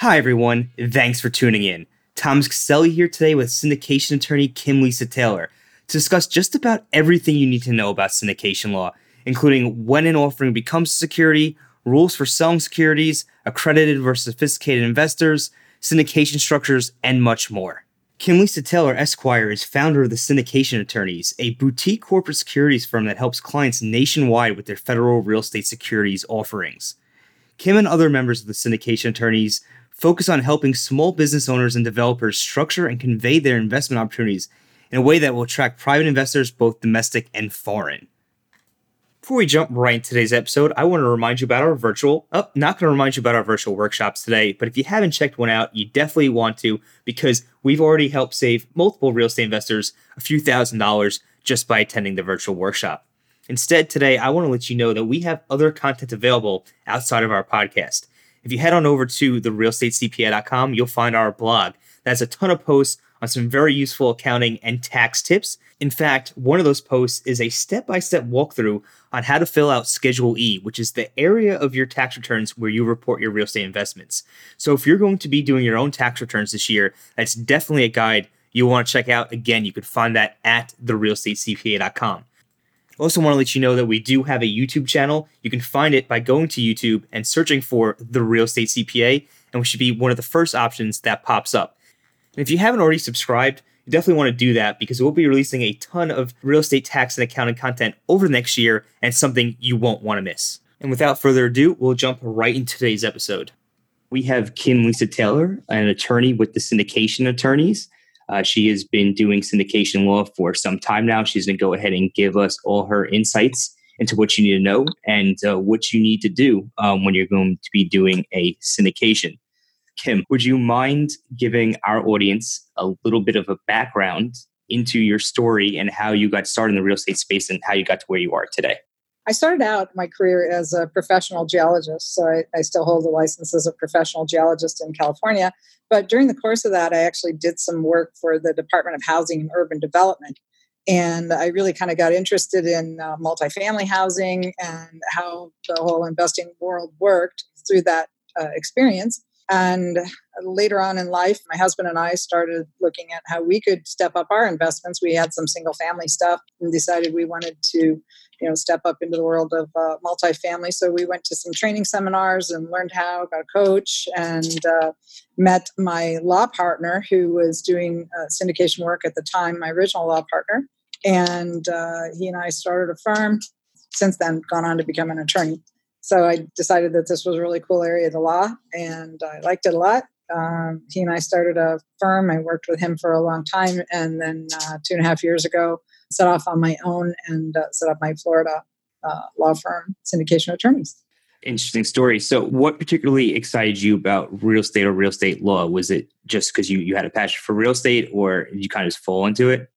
Hi, everyone. Thanks for tuning in. Thomas Castelli here today with syndication attorney Kim Lisa Taylor to discuss just about everything you need to know about syndication law, including when an offering becomes a security, rules for selling securities, accredited versus sophisticated investors, syndication structures, and much more. Kim Lisa Taylor Esquire is founder of the Syndication Attorneys, a boutique corporate securities firm that helps clients nationwide with their federal real estate securities offerings. Kim and other members of the Syndication Attorneys focus on helping small business owners and developers structure and convey their investment opportunities in a way that will attract private investors, both domestic and foreign. Before we jump right into today's episode, I want to remind you about our virtual, oh, not going to remind you about our virtual workshops today, but if you haven't checked one out, you definitely want to because we've already helped save multiple real estate investors a few thousand dollars just by attending the virtual workshop. Instead, today, I want to let you know that we have other content available outside of our podcast. If you head on over to therealestatecpa.com, you'll find our blog. That's a ton of posts on some very useful accounting and tax tips. In fact, one of those posts is a step by step walkthrough on how to fill out Schedule E, which is the area of your tax returns where you report your real estate investments. So if you're going to be doing your own tax returns this year, that's definitely a guide you want to check out. Again, you can find that at therealestatecpa.com. Also want to let you know that we do have a YouTube channel. You can find it by going to YouTube and searching for The Real Estate CPA, and we should be one of the first options that pops up. And if you haven't already subscribed, you definitely want to do that because we'll be releasing a ton of real estate tax and accounting content over the next year and something you won't want to miss. And without further ado, we'll jump right into today's episode. We have Kim Lisa Taylor, an attorney with the syndication attorneys. Uh, she has been doing syndication law for some time now. She's going to go ahead and give us all her insights into what you need to know and uh, what you need to do um, when you're going to be doing a syndication. Kim, would you mind giving our audience a little bit of a background into your story and how you got started in the real estate space and how you got to where you are today? I started out my career as a professional geologist. So I, I, still hold the license as a professional geologist in California. But during the course of that, I actually did some work for the Department of Housing and Urban Development. And I really kind of got interested in uh, multifamily housing and how the whole investing world worked through that uh, experience. And later on in life, my husband and I started looking at how we could step up our investments. We had some single family stuff and decided we wanted to, you know, step up into the world of uh, multifamily. So we went to some training seminars and learned how, got a coach, and uh, met my law partner who was doing uh, syndication work at the time, my original law partner. And uh, he and I started a firm. Since then, gone on to become an attorney. So I decided that this was a really cool area of the law, and I liked it a lot. Um, he and I started a firm. I worked with him for a long time, and then uh, two and a half years ago, set off on my own and uh, set up my Florida uh, law firm, Syndication Attorneys. Interesting story. So, what particularly excited you about real estate or real estate law? Was it just because you you had a passion for real estate, or did you kind of just fall into it?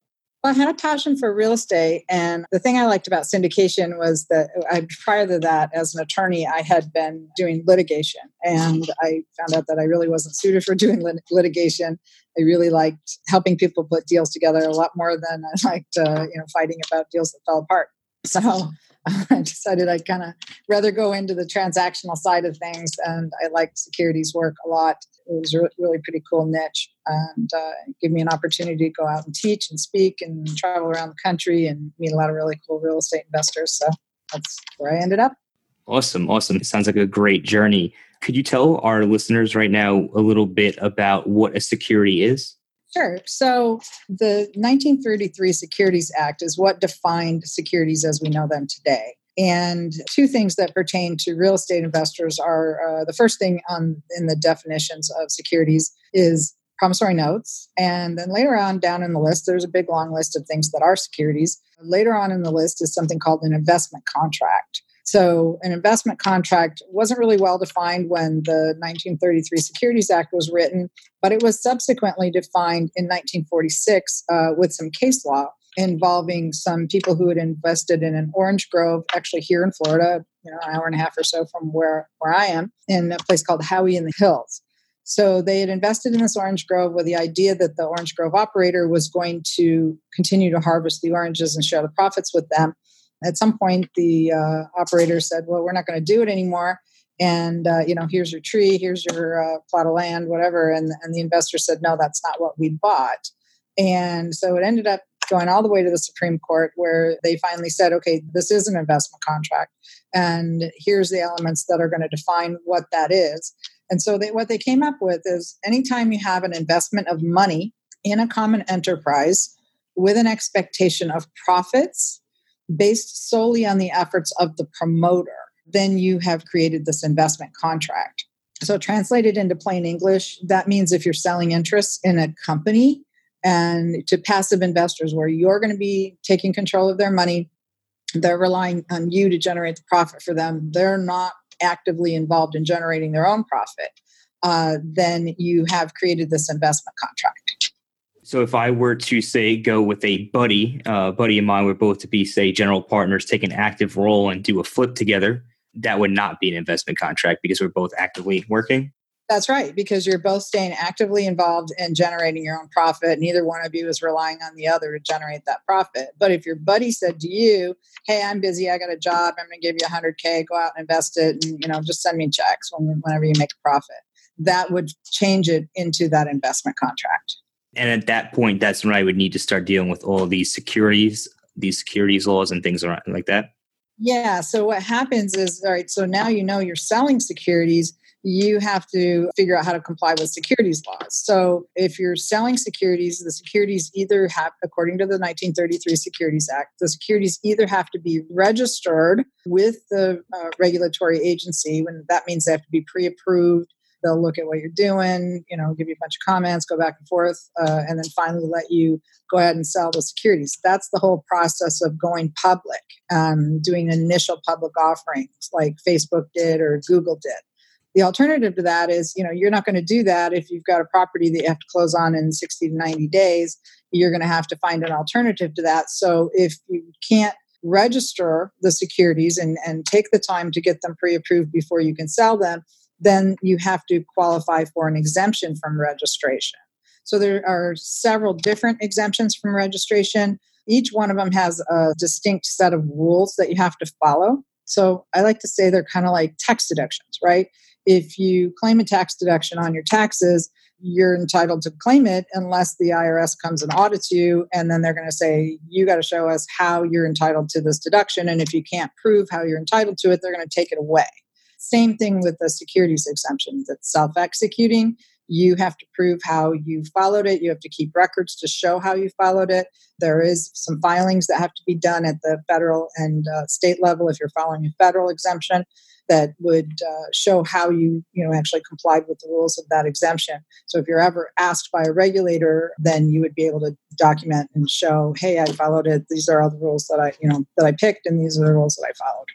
Well, I had a passion for real estate. And the thing I liked about syndication was that I, prior to that, as an attorney, I had been doing litigation. And I found out that I really wasn't suited for doing lit- litigation. I really liked helping people put deals together a lot more than I liked, uh, you know, fighting about deals that fell apart. So I decided I'd kind of rather go into the transactional side of things. And I liked securities work a lot. It was a really pretty cool niche and uh, give me an opportunity to go out and teach and speak and travel around the country and meet a lot of really cool real estate investors. So that's where I ended up. Awesome. Awesome. It sounds like a great journey. Could you tell our listeners right now a little bit about what a security is? Sure. So the 1933 Securities Act is what defined securities as we know them today. And two things that pertain to real estate investors are uh, the first thing on in the definitions of securities is promissory notes. And then later on down in the list, there's a big long list of things that are securities. Later on in the list is something called an investment contract. So, an investment contract wasn't really well defined when the 1933 Securities Act was written, but it was subsequently defined in 1946 uh, with some case law involving some people who had invested in an orange grove, actually here in Florida, you know, an hour and a half or so from where, where I am, in a place called Howey in the Hills. So they had invested in this orange grove with the idea that the orange grove operator was going to continue to harvest the oranges and share the profits with them. At some point, the uh, operator said, "Well, we're not going to do it anymore." And uh, you know, here's your tree, here's your uh, plot of land, whatever. And and the investor said, "No, that's not what we bought." And so it ended up going all the way to the Supreme Court, where they finally said, "Okay, this is an investment contract, and here's the elements that are going to define what that is." And so they, what they came up with is anytime you have an investment of money in a common enterprise with an expectation of profits based solely on the efforts of the promoter, then you have created this investment contract. So, translated into plain English, that means if you're selling interests in a company and to passive investors where you're going to be taking control of their money, they're relying on you to generate the profit for them, they're not actively involved in generating their own profit, uh, then you have created this investment contract. So if I were to say go with a buddy, uh, buddy of mine, we're both to be say general partners, take an active role and do a flip together, that would not be an investment contract because we're both actively working. That's right, because you're both staying actively involved in generating your own profit. Neither one of you is relying on the other to generate that profit. But if your buddy said to you, "Hey, I'm busy. I got a job. I'm going to give you 100k. Go out and invest it, and you know, just send me checks whenever you make a profit," that would change it into that investment contract. And at that point, that's when I would need to start dealing with all these securities, these securities laws and things around like that. Yeah. So what happens is, all right, so now you know you're selling securities, you have to figure out how to comply with securities laws. So if you're selling securities, the securities either have, according to the 1933 Securities Act, the securities either have to be registered with the uh, regulatory agency, when that means they have to be pre approved they'll look at what you're doing, you know, give you a bunch of comments, go back and forth, uh, and then finally let you go ahead and sell the securities. That's the whole process of going public, um, doing initial public offerings like Facebook did or Google did. The alternative to that is, you know, you're not going to do that if you've got a property that you have to close on in 60 to 90 days. You're going to have to find an alternative to that. So if you can't register the securities and, and take the time to get them pre approved before you can sell them, then you have to qualify for an exemption from registration. So there are several different exemptions from registration. Each one of them has a distinct set of rules that you have to follow. So I like to say they're kind of like tax deductions, right? If you claim a tax deduction on your taxes, you're entitled to claim it unless the IRS comes and audits you. And then they're going to say, you got to show us how you're entitled to this deduction. And if you can't prove how you're entitled to it, they're going to take it away. Same thing with the securities exemptions. It's self executing. You have to prove how you followed it. You have to keep records to show how you followed it. There is some filings that have to be done at the federal and uh, state level if you're following a federal exemption that would uh, show how you you know actually complied with the rules of that exemption. So if you're ever asked by a regulator, then you would be able to document and show, hey, I followed it. These are all the rules that I you know that I picked, and these are the rules that I followed.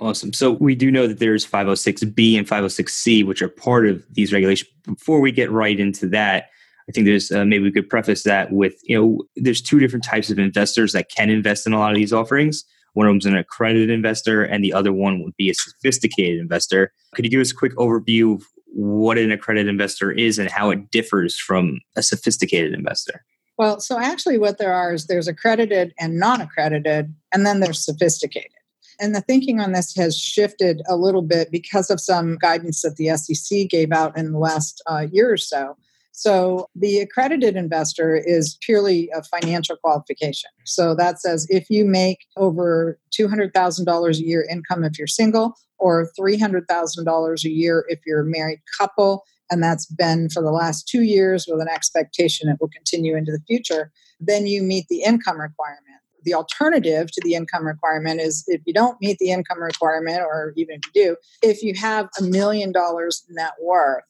Awesome. So we do know that there's 506B and 506C, which are part of these regulations. Before we get right into that, I think there's uh, maybe we could preface that with you know there's two different types of investors that can invest in a lot of these offerings. One of them's an accredited investor, and the other one would be a sophisticated investor. Could you give us a quick overview of what an accredited investor is and how it differs from a sophisticated investor? Well, so actually, what there are is there's accredited and non accredited, and then there's sophisticated. And the thinking on this has shifted a little bit because of some guidance that the SEC gave out in the last uh, year or so. So the accredited investor is purely a financial qualification. So that says if you make over $200,000 a year income if you're single, or $300,000 a year if you're a married couple, and that's been for the last two years with an expectation it will continue into the future, then you meet the income requirement the alternative to the income requirement is if you don't meet the income requirement, or even if you do, if you have a million dollars net worth,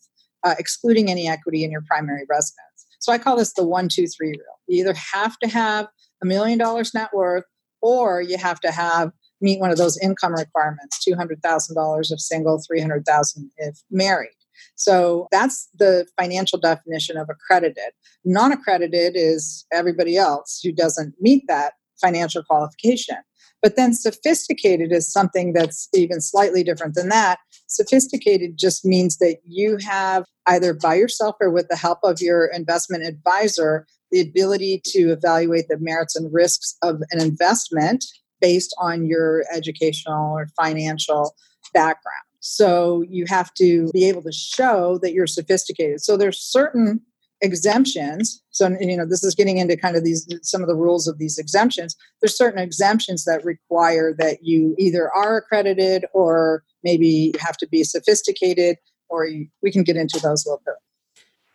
uh, excluding any equity in your primary residence. So I call this the one, two, three rule. You either have to have a million dollars net worth, or you have to have meet one of those income requirements $200,000 if single, 300,000 if married. So that's the financial definition of accredited. Non accredited is everybody else who doesn't meet that financial qualification. But then sophisticated is something that's even slightly different than that. Sophisticated just means that you have either by yourself or with the help of your investment advisor the ability to evaluate the merits and risks of an investment based on your educational or financial background. So you have to be able to show that you're sophisticated. So there's certain exemptions. So you know this is getting into kind of these some of the rules of these exemptions. There's certain exemptions that require that you either are accredited or maybe have to be sophisticated or you, we can get into those a little bit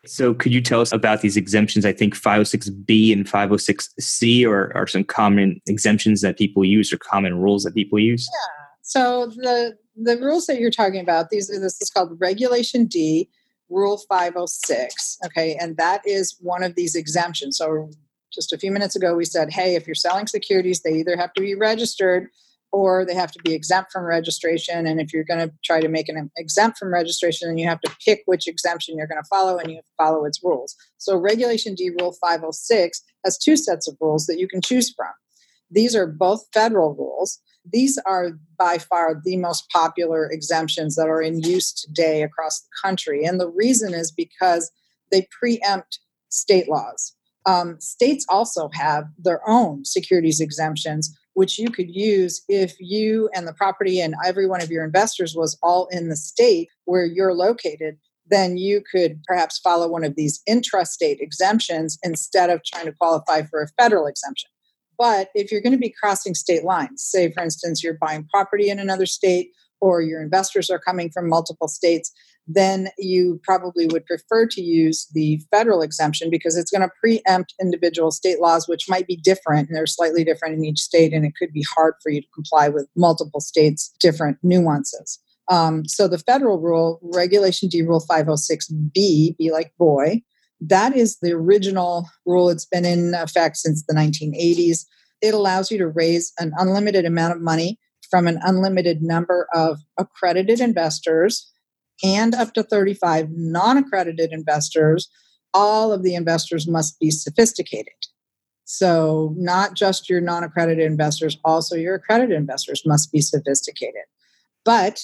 so could you tell us about these exemptions? I think 506b and 506c are, are some common exemptions that people use or common rules that people use. Yeah. So the the rules that you're talking about these are this is called regulation d Rule 506. Okay, and that is one of these exemptions. So just a few minutes ago, we said, hey, if you're selling securities, they either have to be registered or they have to be exempt from registration. And if you're going to try to make an exempt from registration, then you have to pick which exemption you're going to follow and you follow its rules. So Regulation D Rule 506 has two sets of rules that you can choose from. These are both federal rules. These are by far the most popular exemptions that are in use today across the country. And the reason is because they preempt state laws. Um, states also have their own securities exemptions, which you could use if you and the property and every one of your investors was all in the state where you're located. Then you could perhaps follow one of these intrastate exemptions instead of trying to qualify for a federal exemption. But if you're going to be crossing state lines, say, for instance, you're buying property in another state or your investors are coming from multiple states, then you probably would prefer to use the federal exemption because it's going to preempt individual state laws, which might be different and they're slightly different in each state, and it could be hard for you to comply with multiple states' different nuances. Um, so the federal rule, Regulation D Rule 506B, be like boy, that is the original rule. It's been in effect since the 1980s. It allows you to raise an unlimited amount of money from an unlimited number of accredited investors and up to 35 non accredited investors. All of the investors must be sophisticated. So, not just your non accredited investors, also your accredited investors must be sophisticated. But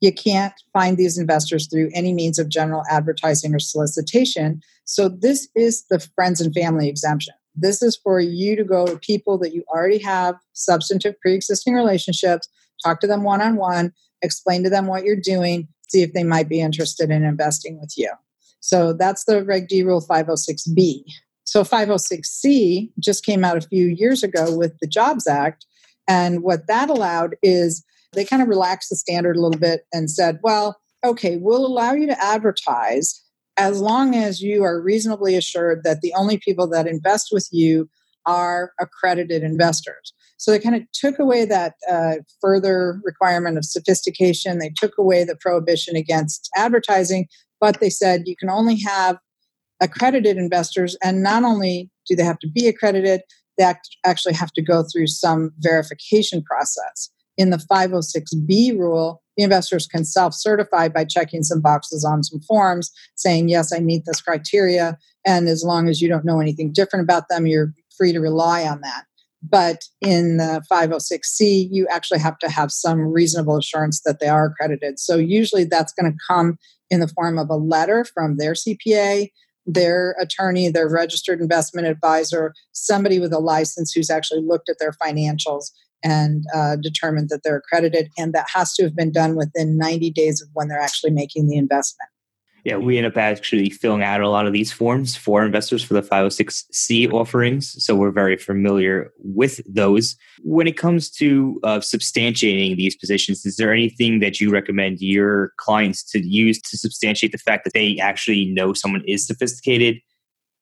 you can't find these investors through any means of general advertising or solicitation. So, this is the friends and family exemption. This is for you to go to people that you already have substantive pre existing relationships, talk to them one on one, explain to them what you're doing, see if they might be interested in investing with you. So, that's the Reg D Rule 506B. So, 506C just came out a few years ago with the Jobs Act. And what that allowed is they kind of relaxed the standard a little bit and said, well, okay, we'll allow you to advertise as long as you are reasonably assured that the only people that invest with you are accredited investors. So they kind of took away that uh, further requirement of sophistication. They took away the prohibition against advertising, but they said you can only have accredited investors. And not only do they have to be accredited, they actually have to go through some verification process in the 506B rule, the investors can self certify by checking some boxes on some forms saying, yes, I meet this criteria. And as long as you don't know anything different about them, you're free to rely on that. But in the 506C, you actually have to have some reasonable assurance that they are accredited. So usually that's going to come in the form of a letter from their CPA, their attorney, their registered investment advisor, somebody with a license who's actually looked at their financials and uh, determined that they're accredited. And that has to have been done within 90 days of when they're actually making the investment. Yeah, we end up actually filling out a lot of these forms for investors for the 506c offerings. So we're very familiar with those. When it comes to uh, substantiating these positions, is there anything that you recommend your clients to use to substantiate the fact that they actually know someone is sophisticated?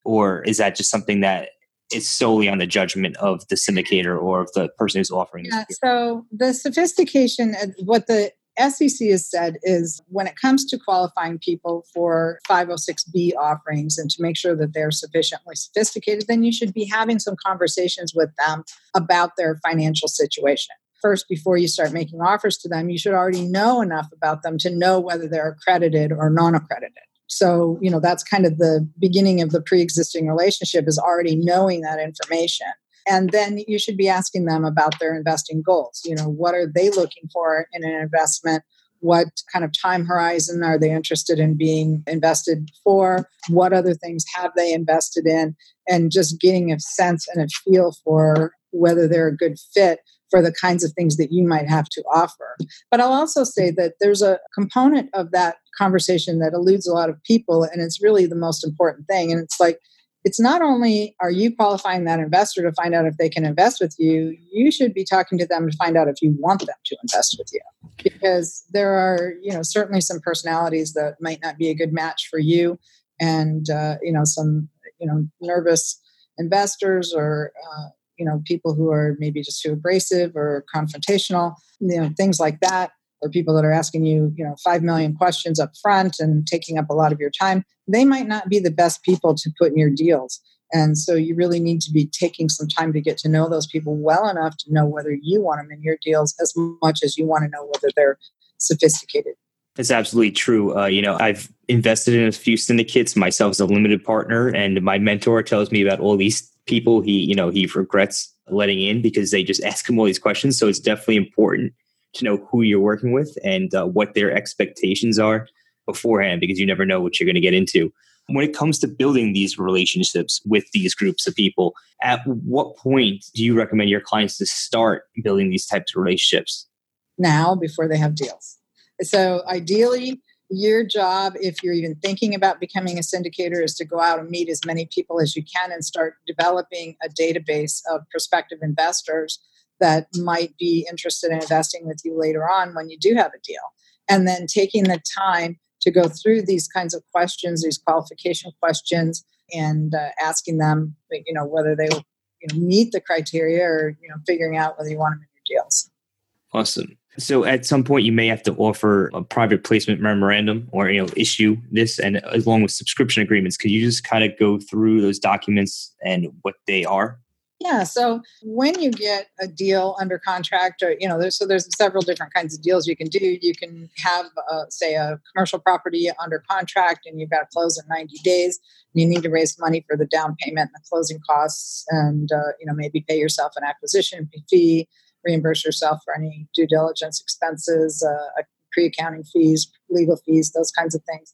Or is that just something that it's solely on the judgment of the syndicator or of the person who's offering. Yeah, so the sophistication, what the SEC has said is when it comes to qualifying people for 506B offerings and to make sure that they're sufficiently sophisticated, then you should be having some conversations with them about their financial situation. first before you start making offers to them you should already know enough about them to know whether they're accredited or non-accredited so you know that's kind of the beginning of the pre-existing relationship is already knowing that information. And then you should be asking them about their investing goals. You know what are they looking for in an investment? What kind of time horizon are they interested in being invested for? What other things have they invested in? And just getting a sense and a feel for whether they're a good fit for the kinds of things that you might have to offer. But I'll also say that there's a component of that conversation that eludes a lot of people, and it's really the most important thing. And it's like, it's not only are you qualifying that investor to find out if they can invest with you, you should be talking to them to find out if you want them to invest with you. Because there are, you know, certainly some personalities that might not be a good match for you, and uh, you know, some, you know, nervous investors or uh, you know people who are maybe just too abrasive or confrontational, you know, things like that or people that are asking you, you know, 5 million questions up front and taking up a lot of your time, they might not be the best people to put in your deals. And so you really need to be taking some time to get to know those people well enough to know whether you want them in your deals as much as you want to know whether they're sophisticated. That's absolutely true. Uh, you know, I've invested in a few syndicates myself as a limited partner, and my mentor tells me about all these people he, you know, he regrets letting in because they just ask him all these questions. So it's definitely important to know who you're working with and uh, what their expectations are beforehand because you never know what you're going to get into. When it comes to building these relationships with these groups of people, at what point do you recommend your clients to start building these types of relationships? Now, before they have deals. So, ideally, your job, if you're even thinking about becoming a syndicator, is to go out and meet as many people as you can and start developing a database of prospective investors that might be interested in investing with you later on when you do have a deal. And then taking the time to go through these kinds of questions, these qualification questions, and uh, asking them, you know, whether they you know, meet the criteria or, you know, figuring out whether you want them in your deals. Awesome. So at some point, you may have to offer a private placement memorandum or you know issue this, and along with subscription agreements. Could you just kind of go through those documents and what they are? Yeah. So when you get a deal under contract, or you know, there's so there's several different kinds of deals you can do. You can have, uh, say, a commercial property under contract, and you've got to close in 90 days. you need to raise money for the down payment and the closing costs, and uh, you know, maybe pay yourself an acquisition fee, reimburse yourself for any due diligence expenses, uh, pre-accounting fees, legal fees, those kinds of things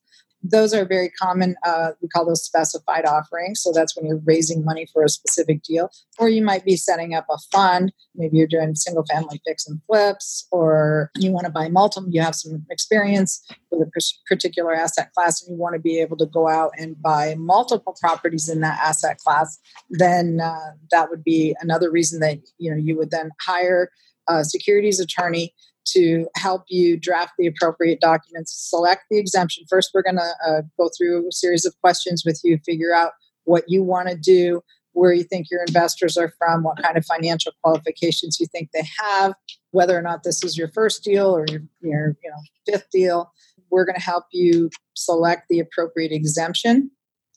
those are very common. Uh, we call those specified offerings. So that's when you're raising money for a specific deal. Or you might be setting up a fund. Maybe you're doing single family fix and flips, or you want to buy multiple, you have some experience with a particular asset class and you want to be able to go out and buy multiple properties in that asset class. Then uh, that would be another reason that you know you would then hire a securities attorney to help you draft the appropriate documents, select the exemption. First, we're going to uh, go through a series of questions with you, figure out what you want to do, where you think your investors are from, what kind of financial qualifications you think they have, whether or not this is your first deal or your, your you know fifth deal. We're going to help you select the appropriate exemption.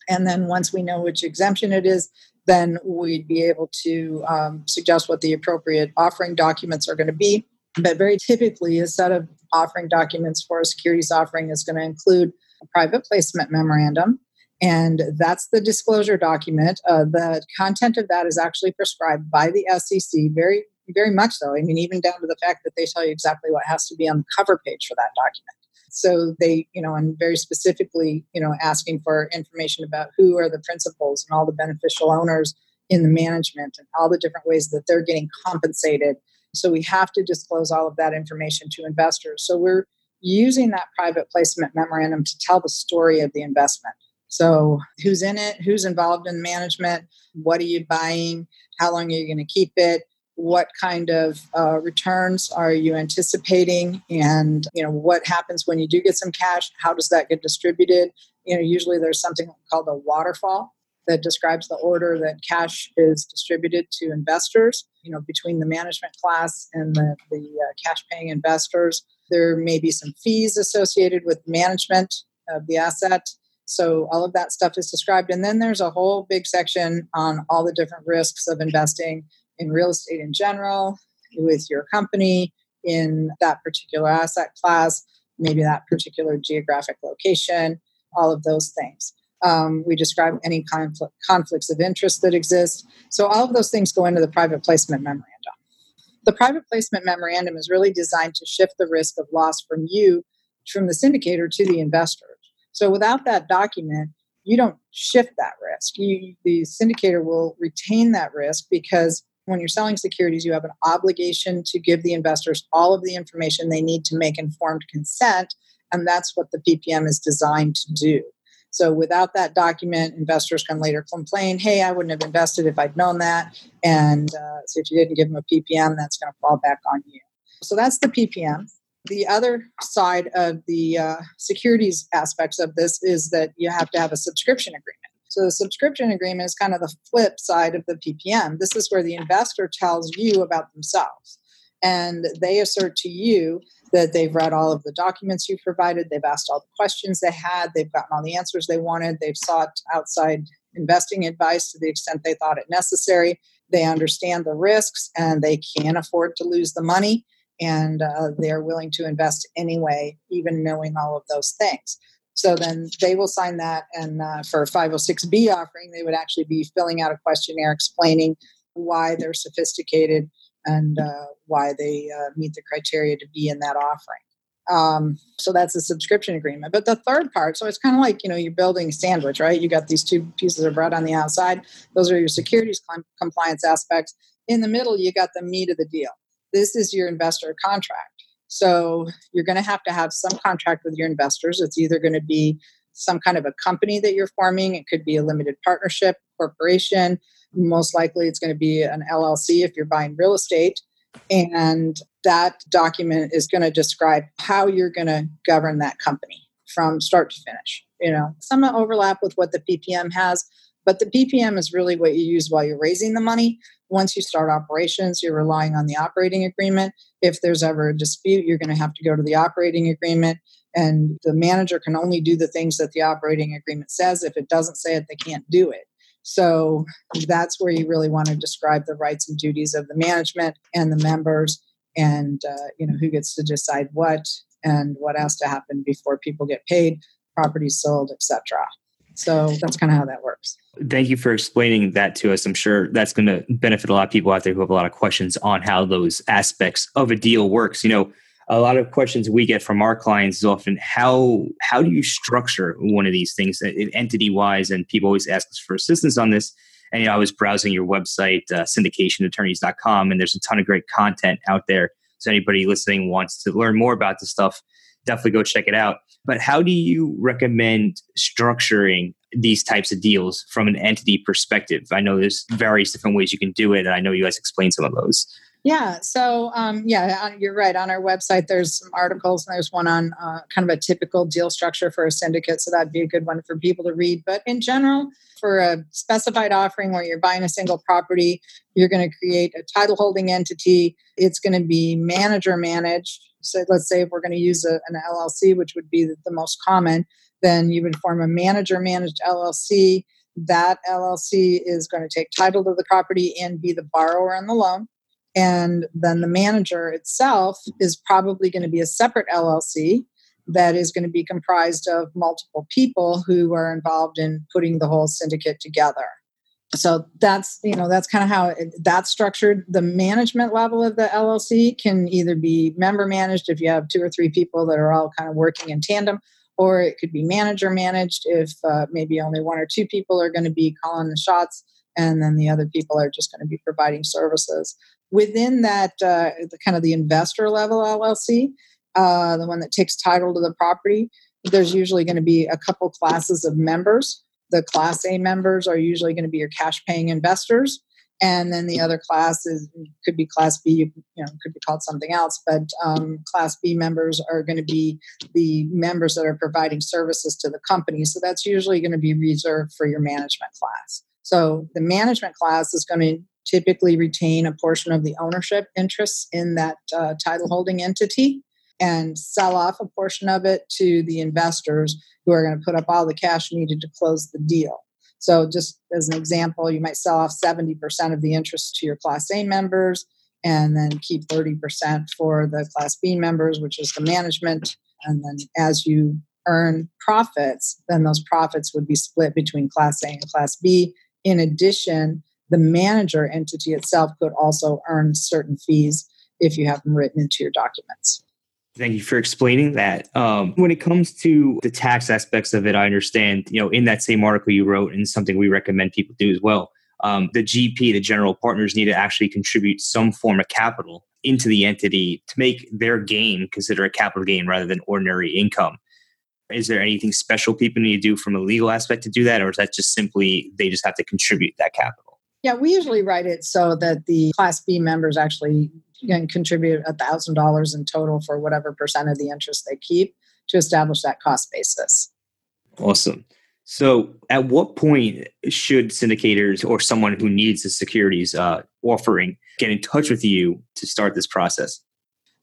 And then once we know which exemption it is, then we'd be able to um, suggest what the appropriate offering documents are going to be but very typically, a set of offering documents for a securities offering is going to include a private placement memorandum. And that's the disclosure document. Uh, the content of that is actually prescribed by the SEC, very, very much so. I mean, even down to the fact that they tell you exactly what has to be on the cover page for that document. So they, you know, and very specifically, you know, asking for information about who are the principals and all the beneficial owners in the management and all the different ways that they're getting compensated so we have to disclose all of that information to investors. So we're using that private placement memorandum to tell the story of the investment. So who's in it? Who's involved in management? What are you buying? How long are you going to keep it? What kind of uh, returns are you anticipating? And you know what happens when you do get some cash? How does that get distributed? You know, usually there's something called a waterfall that describes the order that cash is distributed to investors, you know, between the management class and the, the uh, cash paying investors. There may be some fees associated with management of the asset. So all of that stuff is described. And then there's a whole big section on all the different risks of investing in real estate in general, with your company in that particular asset class, maybe that particular geographic location, all of those things. Um, we describe any conflict, conflicts of interest that exist. So, all of those things go into the private placement memorandum. The private placement memorandum is really designed to shift the risk of loss from you, from the syndicator to the investors. So, without that document, you don't shift that risk. You, the syndicator will retain that risk because when you're selling securities, you have an obligation to give the investors all of the information they need to make informed consent. And that's what the PPM is designed to do. So without that document, investors can later complain, hey, I wouldn't have invested if I'd known that. And uh, so if you didn't give them a PPM, that's going to fall back on you. So that's the PPM. The other side of the uh, securities aspects of this is that you have to have a subscription agreement. So the subscription agreement is kind of the flip side of the PPM. This is where the investor tells you about themselves and they assert to you that they've read all of the documents you've provided, they've asked all the questions they had, they've gotten all the answers they wanted, they've sought outside investing advice to the extent they thought it necessary. They understand the risks and they can afford to lose the money and uh, they're willing to invest anyway, even knowing all of those things. So then they will sign that, and uh, for a 506B offering, they would actually be filling out a questionnaire explaining why they're sophisticated and uh, why they uh, meet the criteria to be in that offering. Um, so that's a subscription agreement. But the third part, so it's kind of like you know you're building a sandwich, right? You got these two pieces of bread on the outside; those are your securities compliance aspects. In the middle, you got the meat of the deal this is your investor contract. So you're going to have to have some contract with your investors. It's either going to be some kind of a company that you're forming, it could be a limited partnership, corporation. Most likely, it's going to be an LLC if you're buying real estate. And that document is going to describe how you're going to govern that company from start to finish. You know, some overlap with what the PPM has, but the PPM is really what you use while you're raising the money. Once you start operations, you're relying on the operating agreement. If there's ever a dispute, you're going to have to go to the operating agreement. And the manager can only do the things that the operating agreement says. If it doesn't say it, they can't do it. So that's where you really want to describe the rights and duties of the management and the members and uh, you know who gets to decide what and what has to happen before people get paid property sold etc so that's kind of how that works. Thank you for explaining that to us. I'm sure that's going to benefit a lot of people out there who have a lot of questions on how those aspects of a deal works. You know, a lot of questions we get from our clients is often how how do you structure one of these things entity wise and people always ask us for assistance on this and you know i was browsing your website uh, syndicationattorneys.com and there's a ton of great content out there so anybody listening wants to learn more about this stuff definitely go check it out. But how do you recommend structuring these types of deals from an entity perspective? I know there's various different ways you can do it, and I know you guys explain some of those. Yeah, so um, yeah, you're right. On our website, there's some articles, and there's one on uh, kind of a typical deal structure for a syndicate. So that'd be a good one for people to read. But in general, for a specified offering where you're buying a single property, you're going to create a title holding entity. It's going to be manager managed. So let's say if we're going to use a, an LLC, which would be the, the most common, then you would form a manager managed LLC. That LLC is going to take title to the property and be the borrower on the loan. And then the manager itself is probably going to be a separate LLC that is going to be comprised of multiple people who are involved in putting the whole syndicate together so that's you know that's kind of how it, that's structured. The management level of the llc can either be member managed if you have two or three people that are all kind of working in tandem or it could be manager managed if uh, maybe only one or two people are going to be calling the shots and then the other people are just going to be providing services. Within that uh, the kind of the investor level llc uh, the one that takes title to the property there's usually going to be a couple classes of members the class A members are usually going to be your cash paying investors. And then the other class is could be class B, you know, could be called something else, but um, class B members are going to be the members that are providing services to the company. So that's usually going to be reserved for your management class. So the management class is going to typically retain a portion of the ownership interests in that uh, title holding entity and sell off a portion of it to the investors who are going to put up all the cash needed to close the deal. So, just as an example, you might sell off 70% of the interest to your Class A members, and then keep 30% for the Class B members, which is the management. And then as you earn profits, then those profits would be split between Class A and Class B. In addition, the manager entity itself could also earn certain fees if you have them written into your documents. Thank you for explaining that. Um, when it comes to the tax aspects of it, I understand, you know, in that same article you wrote, and something we recommend people do as well. Um, the GP, the general partners, need to actually contribute some form of capital into the entity to make their gain consider a capital gain rather than ordinary income. Is there anything special people need to do from a legal aspect to do that, or is that just simply they just have to contribute that capital? Yeah, we usually write it so that the Class B members actually can contribute a $1,000 in total for whatever percent of the interest they keep to establish that cost basis. Awesome. So, at what point should syndicators or someone who needs the securities uh, offering get in touch with you to start this process?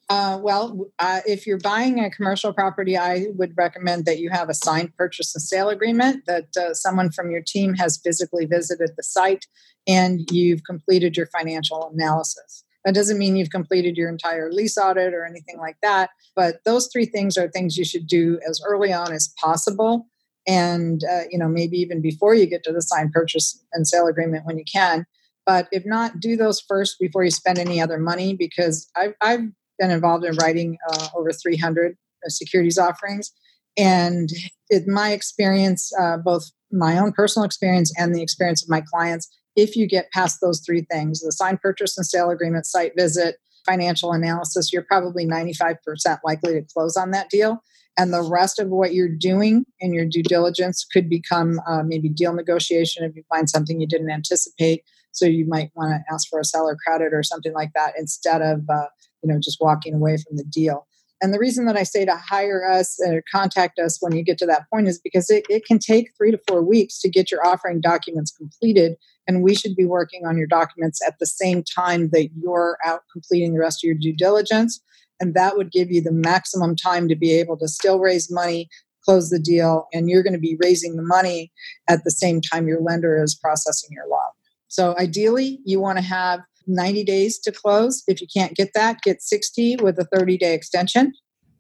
Uh, well, uh, if you're buying a commercial property, I would recommend that you have a signed purchase and sale agreement that uh, someone from your team has physically visited the site and you've completed your financial analysis. That doesn't mean you've completed your entire lease audit or anything like that, but those three things are things you should do as early on as possible. And, uh, you know, maybe even before you get to the signed purchase and sale agreement when you can. But if not, do those first before you spend any other money because I've, I've been involved in writing uh, over 300 uh, securities offerings. And in my experience, uh, both my own personal experience and the experience of my clients, if you get past those three things the signed purchase and sale agreement, site visit, financial analysis, you're probably 95% likely to close on that deal. And the rest of what you're doing in your due diligence could become uh, maybe deal negotiation if you find something you didn't anticipate. So you might want to ask for a seller credit or something like that instead of uh, you know just walking away from the deal. And the reason that I say to hire us or contact us when you get to that point is because it, it can take three to four weeks to get your offering documents completed. And we should be working on your documents at the same time that you're out completing the rest of your due diligence. And that would give you the maximum time to be able to still raise money, close the deal, and you're going to be raising the money at the same time your lender is processing your loan. So ideally, you want to have 90 days to close. If you can't get that, get 60 with a 30 day extension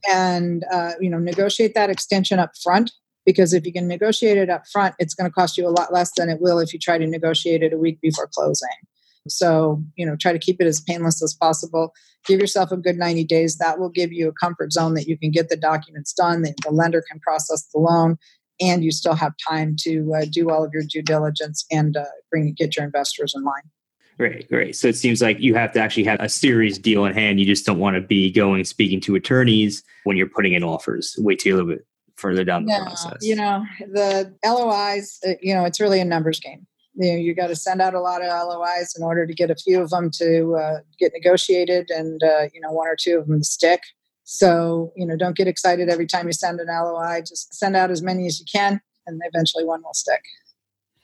and uh, you know negotiate that extension up front because if you can negotiate it up front it's going to cost you a lot less than it will if you try to negotiate it a week before closing. So you know try to keep it as painless as possible. Give yourself a good 90 days. That will give you a comfort zone that you can get the documents done the, the lender can process the loan and you still have time to uh, do all of your due diligence and uh, bring get your investors in line Great, great. So it seems like you have to actually have a serious deal in hand. You just don't want to be going speaking to attorneys when you're putting in offers. Wait till a little bit further down the no, process. You know, the LOIs, uh, you know, it's really a numbers game. You know, you got to send out a lot of LOIs in order to get a few of them to uh, get negotiated and, uh, you know, one or two of them to stick. So, you know, don't get excited every time you send an LOI. Just send out as many as you can, and eventually one will stick.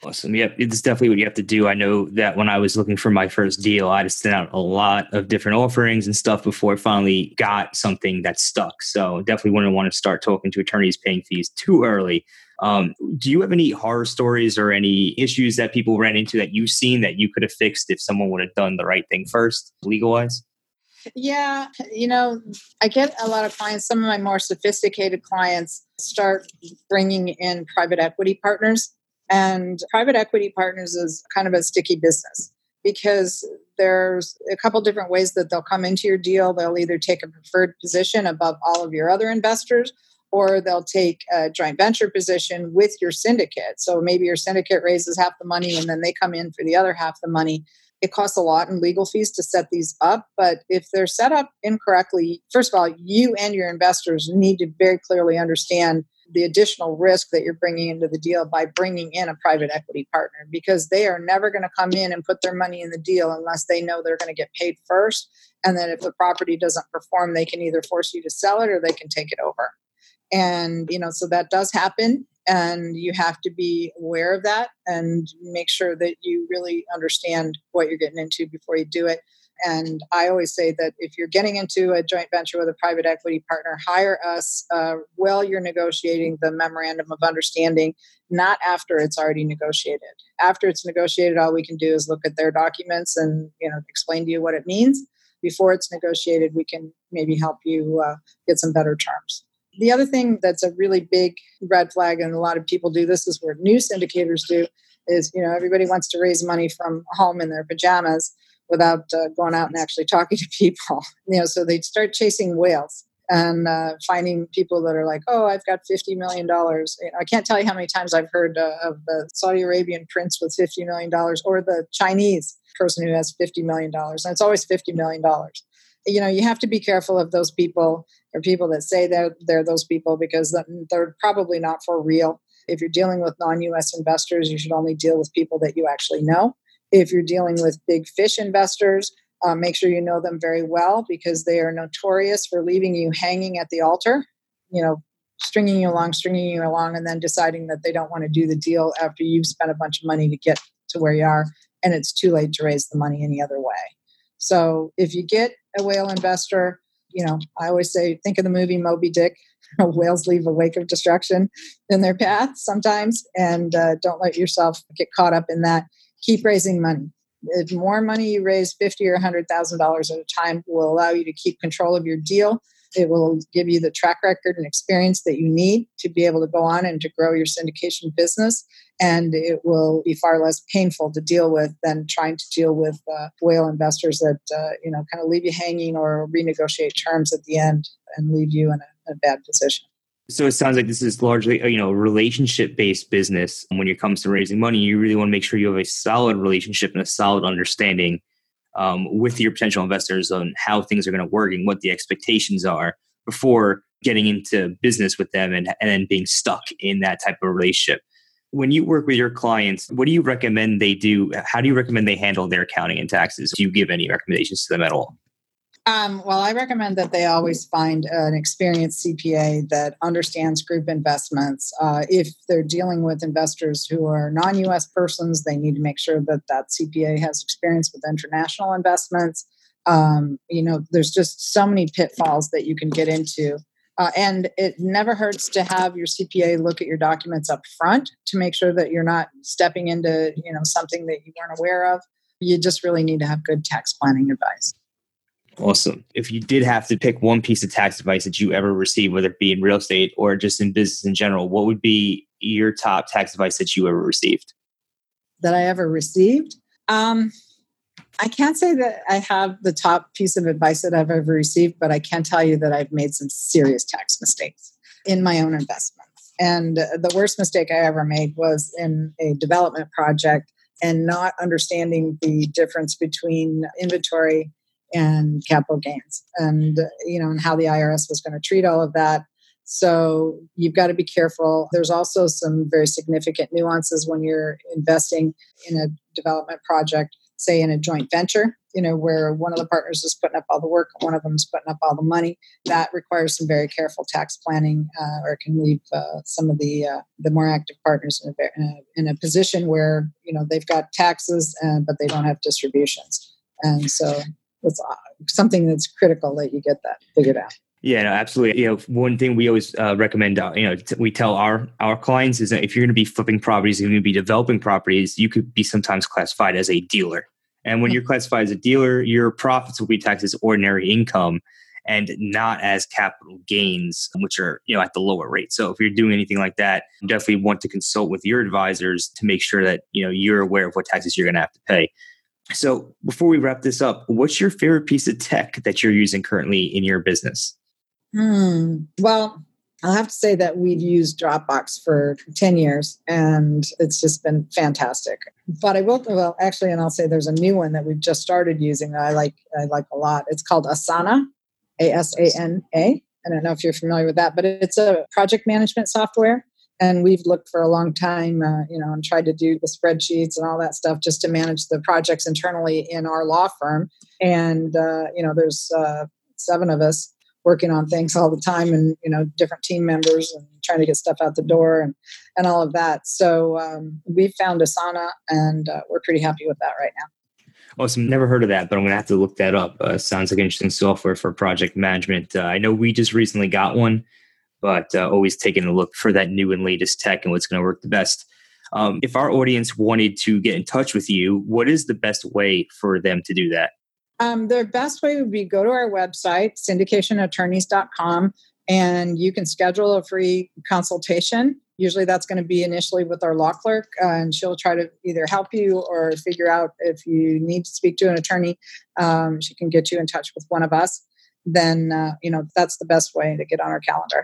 Awesome. Yep. It's definitely what you have to do. I know that when I was looking for my first deal, I had to send out a lot of different offerings and stuff before I finally got something that stuck. So definitely wouldn't want to start talking to attorneys paying fees too early. Um, do you have any horror stories or any issues that people ran into that you've seen that you could have fixed if someone would have done the right thing first, legal wise? Yeah, you know, I get a lot of clients. Some of my more sophisticated clients start bringing in private equity partners and private equity partners is kind of a sticky business because there's a couple different ways that they'll come into your deal. They'll either take a preferred position above all of your other investors, or they'll take a joint venture position with your syndicate. So maybe your syndicate raises half the money and then they come in for the other half the money. It costs a lot in legal fees to set these up, but if they're set up incorrectly, first of all, you and your investors need to very clearly understand the additional risk that you're bringing into the deal by bringing in a private equity partner because they are never going to come in and put their money in the deal unless they know they're going to get paid first. And then if the property doesn't perform, they can either force you to sell it or they can take it over. And, you know, so that does happen. And you have to be aware of that and make sure that you really understand what you're getting into before you do it. And I always say that if you're getting into a joint venture with a private equity partner, hire us uh, while you're negotiating the memorandum of understanding, not after it's already negotiated. After it's negotiated, all we can do is look at their documents and you know explain to you what it means. before it's negotiated, we can maybe help you uh, get some better terms. The other thing that's a really big red flag, and a lot of people do this, is what new syndicators do, is you know everybody wants to raise money from home in their pajamas without uh, going out and actually talking to people. You know, so they start chasing whales and uh, finding people that are like, "Oh, I've got fifty million dollars." I can't tell you how many times I've heard uh, of the Saudi Arabian prince with fifty million dollars, or the Chinese person who has fifty million dollars, and it's always fifty million dollars. You know, you have to be careful of those people or people that say that they're those people because they're probably not for real. If you're dealing with non-U.S. investors, you should only deal with people that you actually know. If you're dealing with big fish investors, uh, make sure you know them very well because they are notorious for leaving you hanging at the altar. You know, stringing you along, stringing you along, and then deciding that they don't want to do the deal after you've spent a bunch of money to get to where you are, and it's too late to raise the money any other way. So if you get a whale investor, you know, I always say, think of the movie Moby Dick. Whales leave a wake of destruction in their path sometimes, and uh, don't let yourself get caught up in that. Keep raising money. The more money you raise, fifty or hundred thousand dollars at a time, will allow you to keep control of your deal. It will give you the track record and experience that you need to be able to go on and to grow your syndication business. And it will be far less painful to deal with than trying to deal with uh, whale investors that uh, you know kind of leave you hanging or renegotiate terms at the end and leave you in a, a bad position. So it sounds like this is largely, you know, relationship based business. When it comes to raising money, you really want to make sure you have a solid relationship and a solid understanding um, with your potential investors on how things are going to work and what the expectations are before getting into business with them and, and then being stuck in that type of relationship. When you work with your clients, what do you recommend they do? How do you recommend they handle their accounting and taxes? Do you give any recommendations to them at all? Um, well, I recommend that they always find an experienced CPA that understands group investments. Uh, if they're dealing with investors who are non US persons, they need to make sure that that CPA has experience with international investments. Um, you know, there's just so many pitfalls that you can get into. Uh, and it never hurts to have your CPA look at your documents up front to make sure that you're not stepping into, you know, something that you weren't aware of. You just really need to have good tax planning advice. Awesome. If you did have to pick one piece of tax advice that you ever received, whether it be in real estate or just in business in general, what would be your top tax advice that you ever received? That I ever received? Um, I can't say that I have the top piece of advice that I've ever received, but I can tell you that I've made some serious tax mistakes in my own investments. And the worst mistake I ever made was in a development project and not understanding the difference between inventory and capital gains. And you know and how the irs was going to treat all of that. So you've got to be careful. There's also some very significant nuances when you're investing in a development project say in a joint venture you know where one of the partners is putting up all the work one of them is putting up all the money. That requires some very careful tax planning uh, or can leave uh, some of the uh, the more active partners in a, in a, position where you know they've got taxes uh, but they don't have distributions. And so that's uh, something that's critical that you get that figured out. Yeah, no, absolutely. You know, one thing we always uh, recommend, uh, you know, t- we tell our our clients is that if you're going to be flipping properties, you're going to be developing properties, you could be sometimes classified as a dealer. And when mm-hmm. you're classified as a dealer, your profits will be taxed as ordinary income and not as capital gains, which are you know at the lower rate. So if you're doing anything like that, definitely want to consult with your advisors to make sure that you know you're aware of what taxes you're going to have to pay. So, before we wrap this up, what's your favorite piece of tech that you're using currently in your business? Hmm. Well, I'll have to say that we've used Dropbox for 10 years and it's just been fantastic. But I will, well, actually, and I'll say there's a new one that we've just started using that I like, I like a lot. It's called Asana, A S A N A. I don't know if you're familiar with that, but it's a project management software and we've looked for a long time uh, you know and tried to do the spreadsheets and all that stuff just to manage the projects internally in our law firm and uh, you know there's uh, seven of us working on things all the time and you know different team members and trying to get stuff out the door and and all of that so um, we found asana and uh, we're pretty happy with that right now Awesome. Never heard of that, but I'm going to have to look that up. Uh, sounds like interesting software for project management. Uh, I know we just recently got one but uh, always taking a look for that new and latest tech and what's going to work the best. Um, if our audience wanted to get in touch with you, what is the best way for them to do that? Um, the best way would be go to our website, syndicationattorneys.com, and you can schedule a free consultation. Usually that's going to be initially with our law clerk, uh, and she'll try to either help you or figure out if you need to speak to an attorney. Um, she can get you in touch with one of us. Then, uh, you know, that's the best way to get on our calendar.